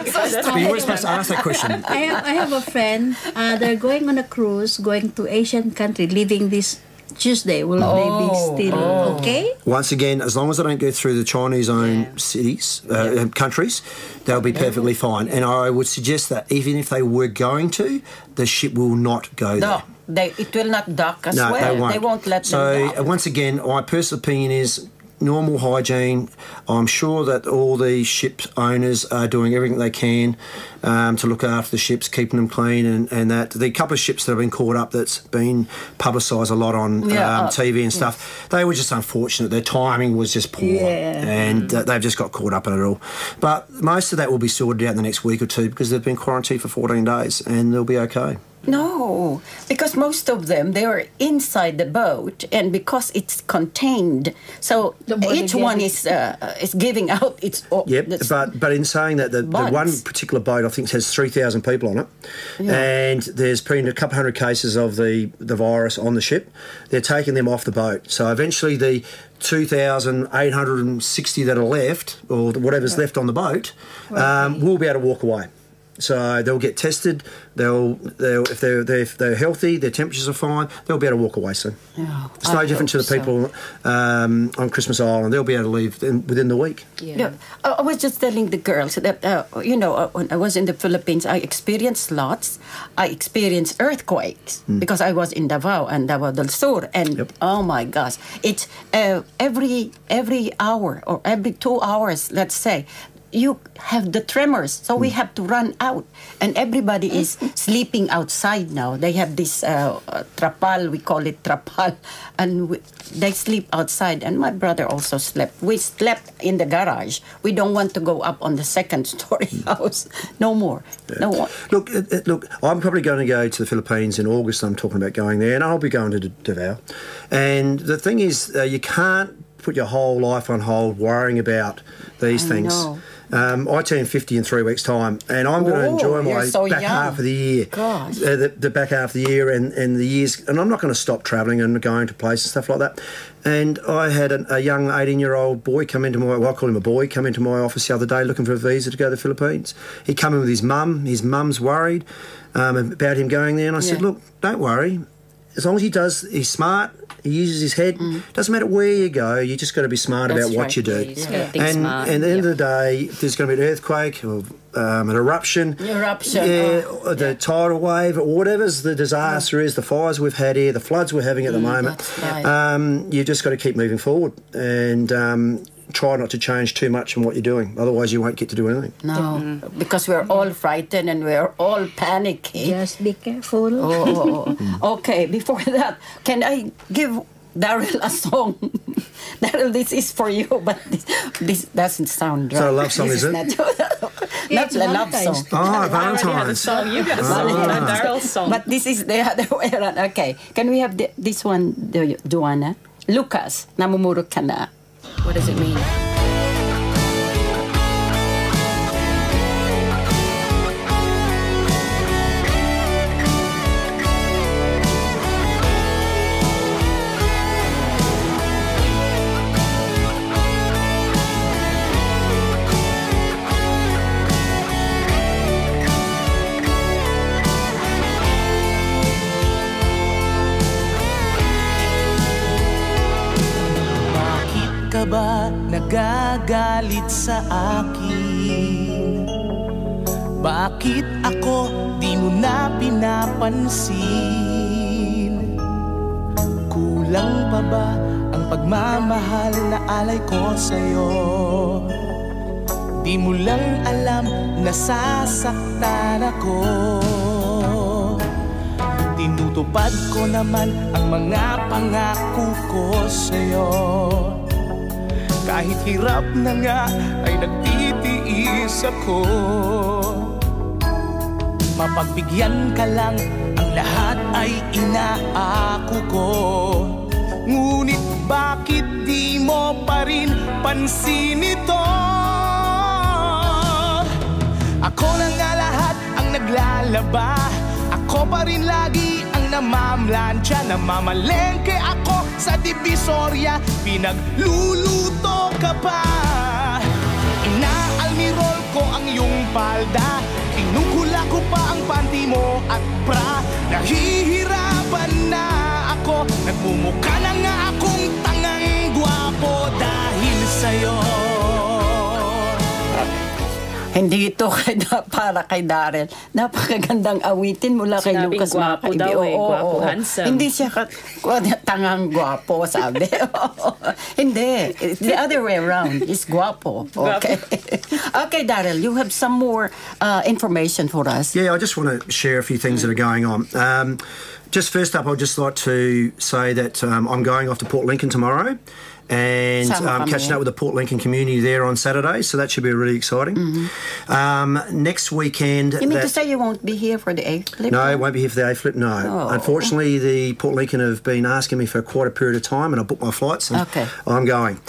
but you were supposed to ask that question. I have, I have a friend. Uh, they're going on a cruise, going to Asian country, leaving this Tuesday. Will they be Oh, still oh. okay? Once again, as long as they don't go through the Chinese-owned cities, uh, countries, they'll be perfectly fine. And I would suggest that even if they were going to, the ship will not go there. No, they it will not dock as No, well. they won't. let so, them uh, dock. once again, my personal opinion is normal hygiene. I'm sure that all the ship owners are doing everything they can um, to look after the ships, keeping them clean, and, and that. The couple of ships that have been caught up that's been publicised a lot on Yeah, um, uh, TV and stuff, they were just unfortunate. Their timing was just poor, Yeah. and uh, they've just got caught up in it all. But most of that will be sorted out in the next week or two because they've been quarantined for 14 days, and they'll be okay. No, because most of them they are inside the boat, and because it's contained, so The more they each one it- is uh, is giving out its. o- Yep, its- but but in saying that, the, the one particular boat I think has three thousand people on it, and there's been a couple hundred cases of the the virus on the ship. They're taking them off the boat, so eventually the. 2,860 that are left, or whatever's left on the boat, um, will be able to walk away. So they'll get tested. They'll, they'll if they're, they're if they're healthy, their temperatures are fine. They'll be able to walk away soon. Yeah, it's no I different to the hope so. people um, on Christmas Island. They'll be able to leave in, within the week. Yeah, I I was just telling the girls that uh, you know uh, when I was in the Philippines, I experienced lots. I experienced earthquakes because I was in Davao and Davao del Sur, and Yep. oh my gosh, it's uh, every every hour or every two hours, let's say. You have the tremors, so we have to run out, and everybody is sleeping outside now. They have this uh, uh, trapal, we call it trapal, and we, they sleep outside. And my brother also slept. We slept in the garage. We don't want to go up on the second story house. No more. No one. Look, it, it- look. I'm probably going to go to the Philippines in August. I'm talking about going there, and I'll be going to D- Davao. And the thing is, uh, you can't put your whole life on hold worrying about these I things. know. Um, I turn 50 in three weeks' time, and I'm going to enjoy my so back young. half of the year. Uh, the, the back half of the year and, and the years, and I'm not going to stop travelling and going to places and stuff like that. And I had a, a young 18 year old boy come into my, well, I call him a boy, come into my office the other day looking for a visa to go to the Philippines. He come in with his mum. His mum's worried um, about him going there, and I said, look, don't worry. As long as he does, he's smart. He uses his head. Doesn't matter where you go. You just got to be smart Mm. That's about what you do. Yeah, you just and, smart. and at the end Yep. of the day, there's going to be an earthquake or um, an eruption, Eruption, yeah, oh, the tidal wave, or whatever's the disaster is, the fires we've had here, the floods we're having at the moment, right. um, you just got to keep moving forward and um, try not to change too much in what you're doing. Otherwise, you won't get to do anything. No, mm. because we're all frightened and we're all panicking. Just be careful. Oh, oh, oh. Hmm. okay, before that, can I give Daryl a song? Daryl, this is for you, but this, this doesn't sound right. So a love song, This is it? Not, not a love song. Oh, I already have a Valentine's. song. Ah, you got ah. a song. Valentine's. Daryl's song. But this is the other way around. Okay, can we have the, this one, Du- Duana? Lucas, namumurot ka na. What does it mean? Ba nagagalit sa akin? Bakit ako di mo na pinapansin? Kulang pa ba ang pagmamahal na alay ko sa'yo? Di mo lang alam na sasaktan ako Tinutupad ko naman ang mga pangako ko sa'yo Kahit hirap na nga ay nagtitiis ako. Mapagbigyan ka lang ang lahat ay inaako ko. Ngunit bakit di mo pa rin pansin ito? Ako na nga lahat ang naglalaba. Ako pa rin lagi namamlansya Namamalengke ako sa divisorya. Pinagluluto ka pa. Inaalmirol ko ang iyong palda. Kinukula ko pa ang panty mo at bra. Nahihirapan na ako. Nagmumukha na nga akong tangang gwapo Dahil sa'yo Hindi ito kay, para kay Daryl. Napakagandang awitin mula kay Sinabing Lucas. mga kaibigan. daw eh, Oo, gwapo, oo. handsome. Hindi siya ka, tangang gwapo, sabi. Hindi. It's the other way around. It's gwapo. Okay. okay, Daryl, you have some more uh, information for us. Yeah, I just want to share a few things that are going on. Um, just first up, I'd just like to say that um, I'm going off to Port Lincoln tomorrow and um, catching up with the Port Lincoln community there on Saturday, so that should be really exciting. Um, next weekend. Mm-hmm. You mean to say you won't be here for the A flip? no, I won't be here for the A flip. No, Oh. unfortunately, the Port Lincoln have been asking me for quite a period of time, and I booked my flights, and Okay. I'm going.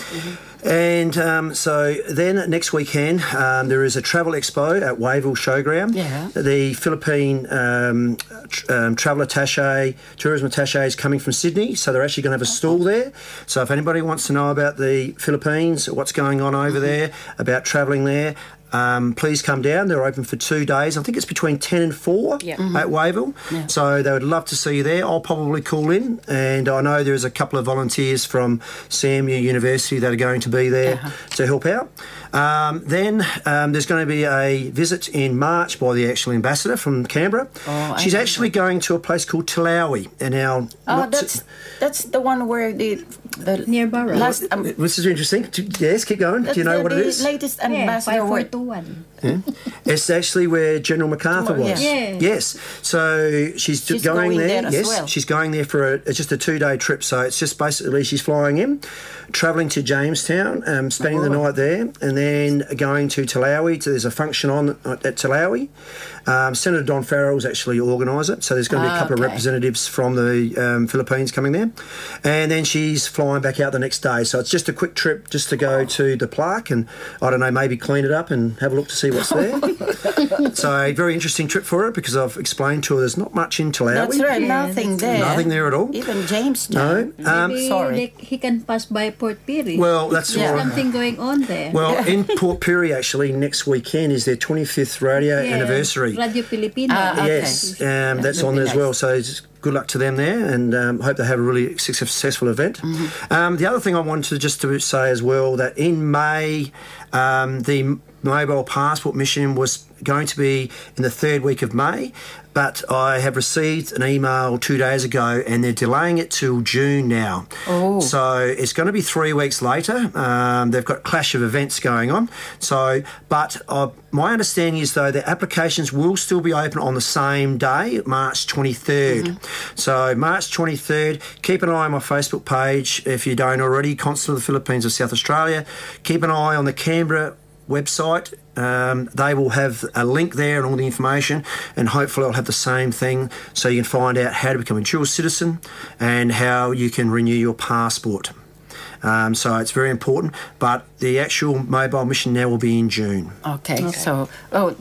And um, so then next weekend um, there is a travel expo at Wavell Showground. Yeah. The Philippine um, tr- um, travel attaché, tourism attaché is coming from Sydney, so they're actually going to have a stall there. So if anybody wants to know about the Philippines, what's going on over there, about travelling there. Um, please come down. They're open for two days. I think it's between 10 and 4 Yeah. at Wayville. So they would love to see you there. I'll probably call in. And I know there's a couple of volunteers from SAMU University that are going to be there to help out. Um, then um, there's going to be a visit in March by the actual ambassador from Canberra. Oh, I She's know actually going to a place called Talawi. And now, Oh, not to- that's that's the one where the the Near Barra. last um, this is interesting. Yes, keep going. Do you know the, what it the is? latest Yeah, ambassador word. 5421. It's actually where General MacArthur Oh, was. yeah. Yes. So she's, She's going, going there. there yes. well. She's going there for a, it's just a two day trip. So it's just basically she's flying in, travelling to Jamestown, um, spending the night there, and then going to Talawi. So there's a function on at Talawi. Um, Senator Don Farrell's actually organised it. So there's going to be a Ah, couple of representatives from the um, Philippines coming there. And then she's flying back out the next day. So it's just a quick trip just to go to the plaque and, I don't know, maybe clean it up and have a look to see what's there. so a very interesting trip for her because I've explained to her there's not much in Talawi. That's right, Yeah, nothing there. Nothing there at all. Even James. No. Um, sorry. like, he can pass by Port Pirie. well, that's There's all right. something going on there. Well, in Port Pirie, actually, next weekend is their 25th radio Yeah, anniversary. Radio Filipino. Ah, okay. Yes, um, that's on there as well. So just good luck to them there, and um, hope they have a really successful event. Um, the other thing I wanted to just to say as well that in May, um, the mobile passport mission was going to be in the third week of May, but I have received an email two days ago and they're delaying it till June now. Oh. So it's going to be three weeks later. Um, they've got clash of events going on. So, but uh, my understanding is though the applications will still be open on the same day, March 23rd. So March 23rd, keep an eye on my Facebook page if you don't already, Consulate of the Philippines of South Australia. Keep an eye on the Canberra website. Um, they will have a link there and all the information, and hopefully, I'll have the same thing so you can find out how to become a dual citizen and how you can renew your passport. Um, so it's very important, but the actual mobile mission now will be in June. Okay, so oh,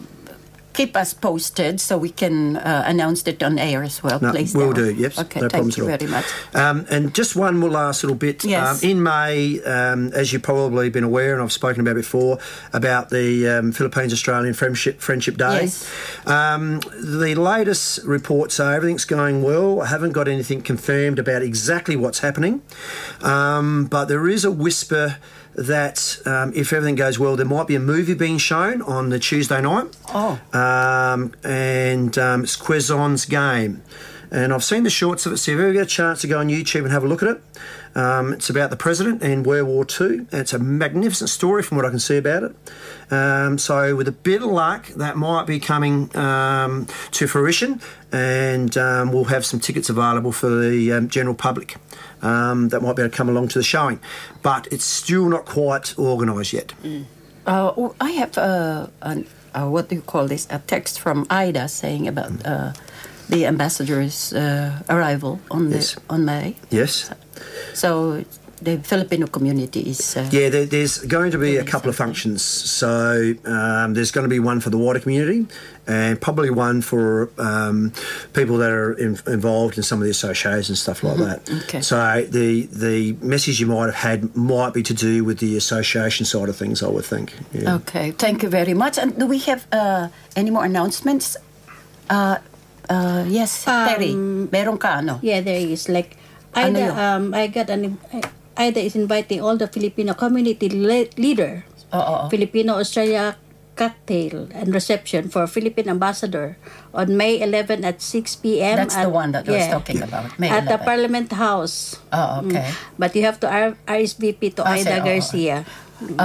keep us posted so we can uh, announce it on air as well, No, please. will do, yes. Okay, no thank problems you at all. very much. Um, and just one more last little bit. Yes. Um, in May, um, as you've probably been aware, and I've spoken about before, about the um, Philippines Australian Friendship Friendship Day. Yes. Um, the latest reports are everything's going well. I haven't got anything confirmed about exactly what's happening, um, but there is a whisper that um, if everything goes well, there might be a movie being shown on the Tuesday night. Oh. Um, and um, it's Quezon's game. And I've seen the shorts of it, so if you ever get a chance to go on YouTube and have a look at it, um, it's about the president and World War II. And it's a magnificent story from what I can see about it. Um, so, with a bit of luck, that might be coming um, to fruition, and um, we'll have some tickets available for the um, general public um, that might be able to come along to the showing. But it's still not quite organised yet. Uh, oh, I have uh, an, uh, what do you call this? A text from Ida saying about uh, the ambassador's uh, arrival on Yes. the on May. Yes? So the Filipino community is. Uh, Yeah, there, there's going to be a couple of functions. So um, there's going to be one for the wider community, and probably one for um, people that are in, involved in some of the associations and stuff like that. Okay. So the the message you might have had might be to do with the association side of things. I would think. Yeah. Okay, thank you very much. And do we have uh, any more announcements? Uh, uh, yes, Terry, meron ka ano? Yeah, there is like Ano Ida. um, I got an Ida is inviting all the Filipino community le- leader, Oo. Filipino Australia cocktail and reception for Philippine ambassador on May 11 at 6 p.m. That's the at- one that I was talking about, May at the 11. Parliament House. Oh, okay. But you have to R- RSVP to Ah, Ida say, oo. Garcia.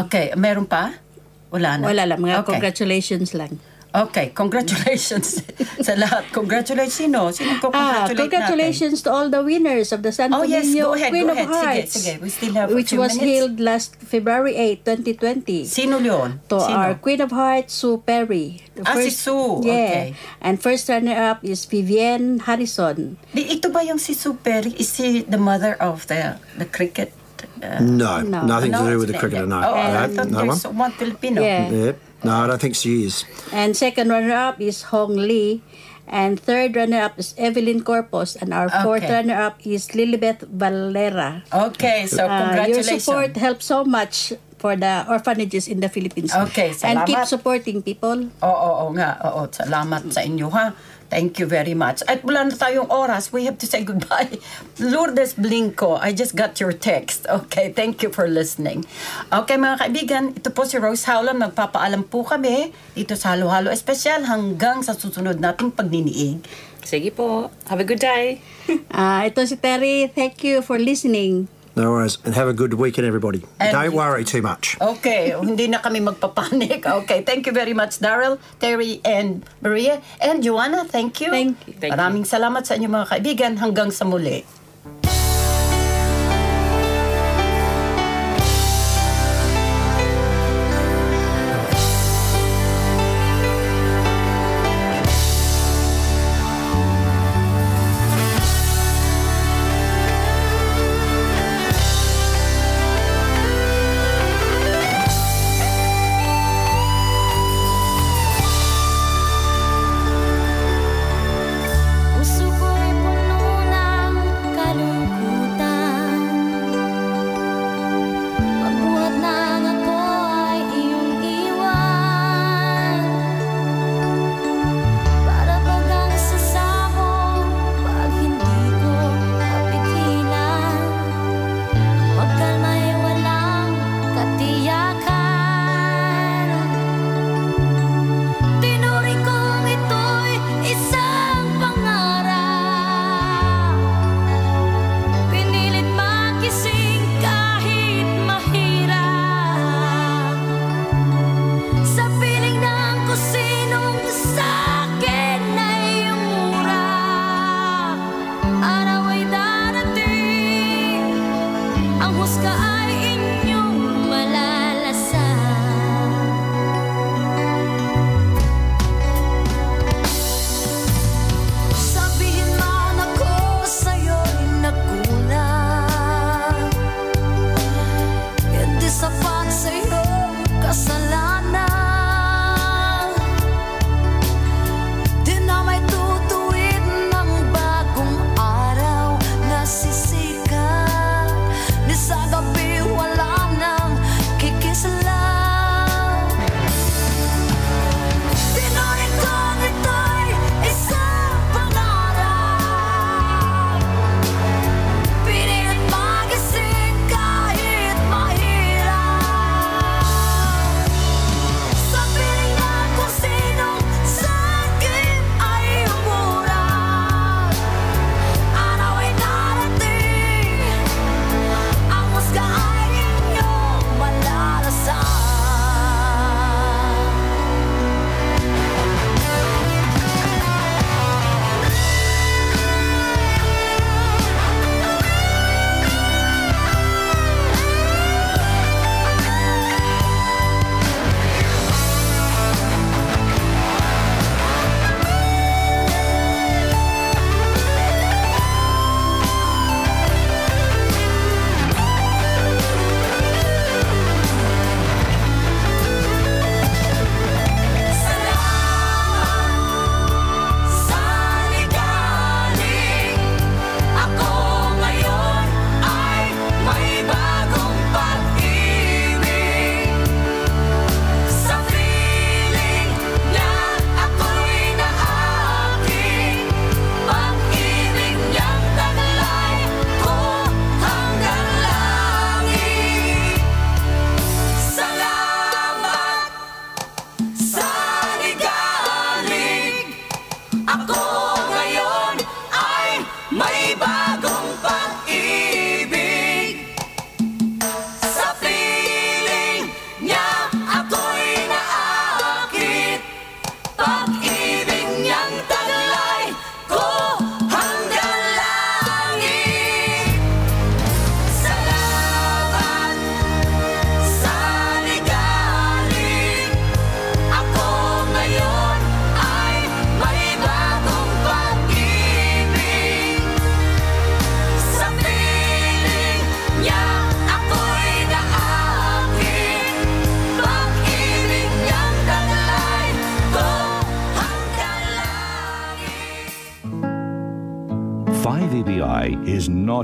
Okay, meron pa? Wala na? Wala lang, mga okay. congratulations lang. Okay, congratulations sa lahat. Congratulations. Sino? Sino Ah, congratulate congratulations to all the winners of the Santo Oh, yes, go ahead, Queen go of ahead. Sige, Hearts. sige. We still have which was minutes. held last February 8, 2020. natin? Sino yun? to Sino? our Queen of Hearts, Sue Perry. The Ah, si Sue. Yeah. Okay. And first runner-up is Vivienne Harrison. Di, ito ba yung si Super? Is she the mother of the the cricket? Uh, No, No. nothing to do with it's the cricketer. No, Oh, I no, thought no one. there's one Filipino. Yeah. Yep. No, I don't think she is. And second runner-up is Hong Lee. And third runner-up is Evelyn Corpus. And our fourth runner-up is Lilibeth Valera. Okay, so Uh, your congratulations. support helps so much for the orphanages in the Philippines. Okay, salamat. And keep supporting people. Oo, oo nga. Oo, salamat sa inyo ha. Thank you very much. At wala na tayong oras. We have to say goodbye. Lourdes Blinko, I just got your text. Okay, thank you for listening. Okay mga kaibigan, ito po si Rose Howland. Magpapaalam po kami dito sa Halo Halo Espesyal hanggang sa susunod nating pagniniig. Sige po. Have a good day. Uh, ito si Terry. Thank you for listening. No worries. And have a good weekend, everybody. And- don't worry too much. Okay, hindi na kami magpapanik. Okay, thank you very much, Daryl, Terry, and Maria. And Joanna, thank you. Thank you. Thank you. Maraming salamat sa inyo mga kaibigan. Hanggang sa muli.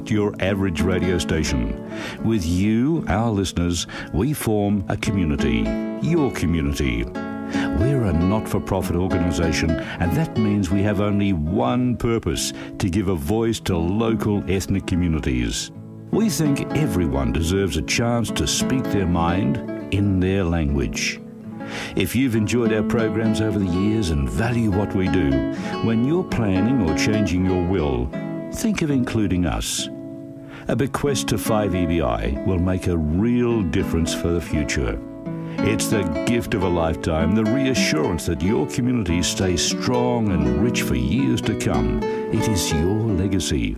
Not your average radio station. With you, our listeners, we form a community, your community. We're a not for profit organisation, and that means we have only one purpose to give a voice to local ethnic communities. We think everyone deserves a chance to speak their mind in their language. If you've enjoyed our programs over the years and value what we do, when you're planning or changing your will, think of including us. A bequest to 5EBI will make a real difference for the future. It's the gift of a lifetime, the reassurance that your community stays strong and rich for years to come. It is your legacy.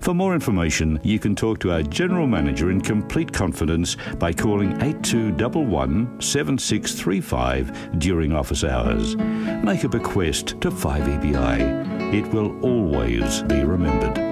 For more information, you can talk to our General Manager in complete confidence by calling 8211 7635 during office hours. Make a bequest to 5EBI. It will always be remembered.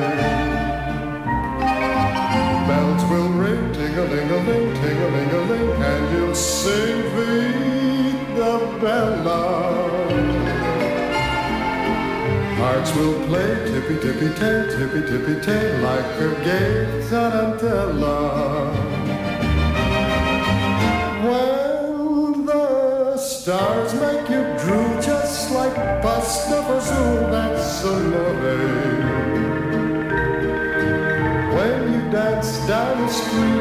Hearts will play tippy tippy tay, tippy tippy tay, like a gay tarantella. When the stars make you drool just like pasta fazool, that's amore. When you dance down the street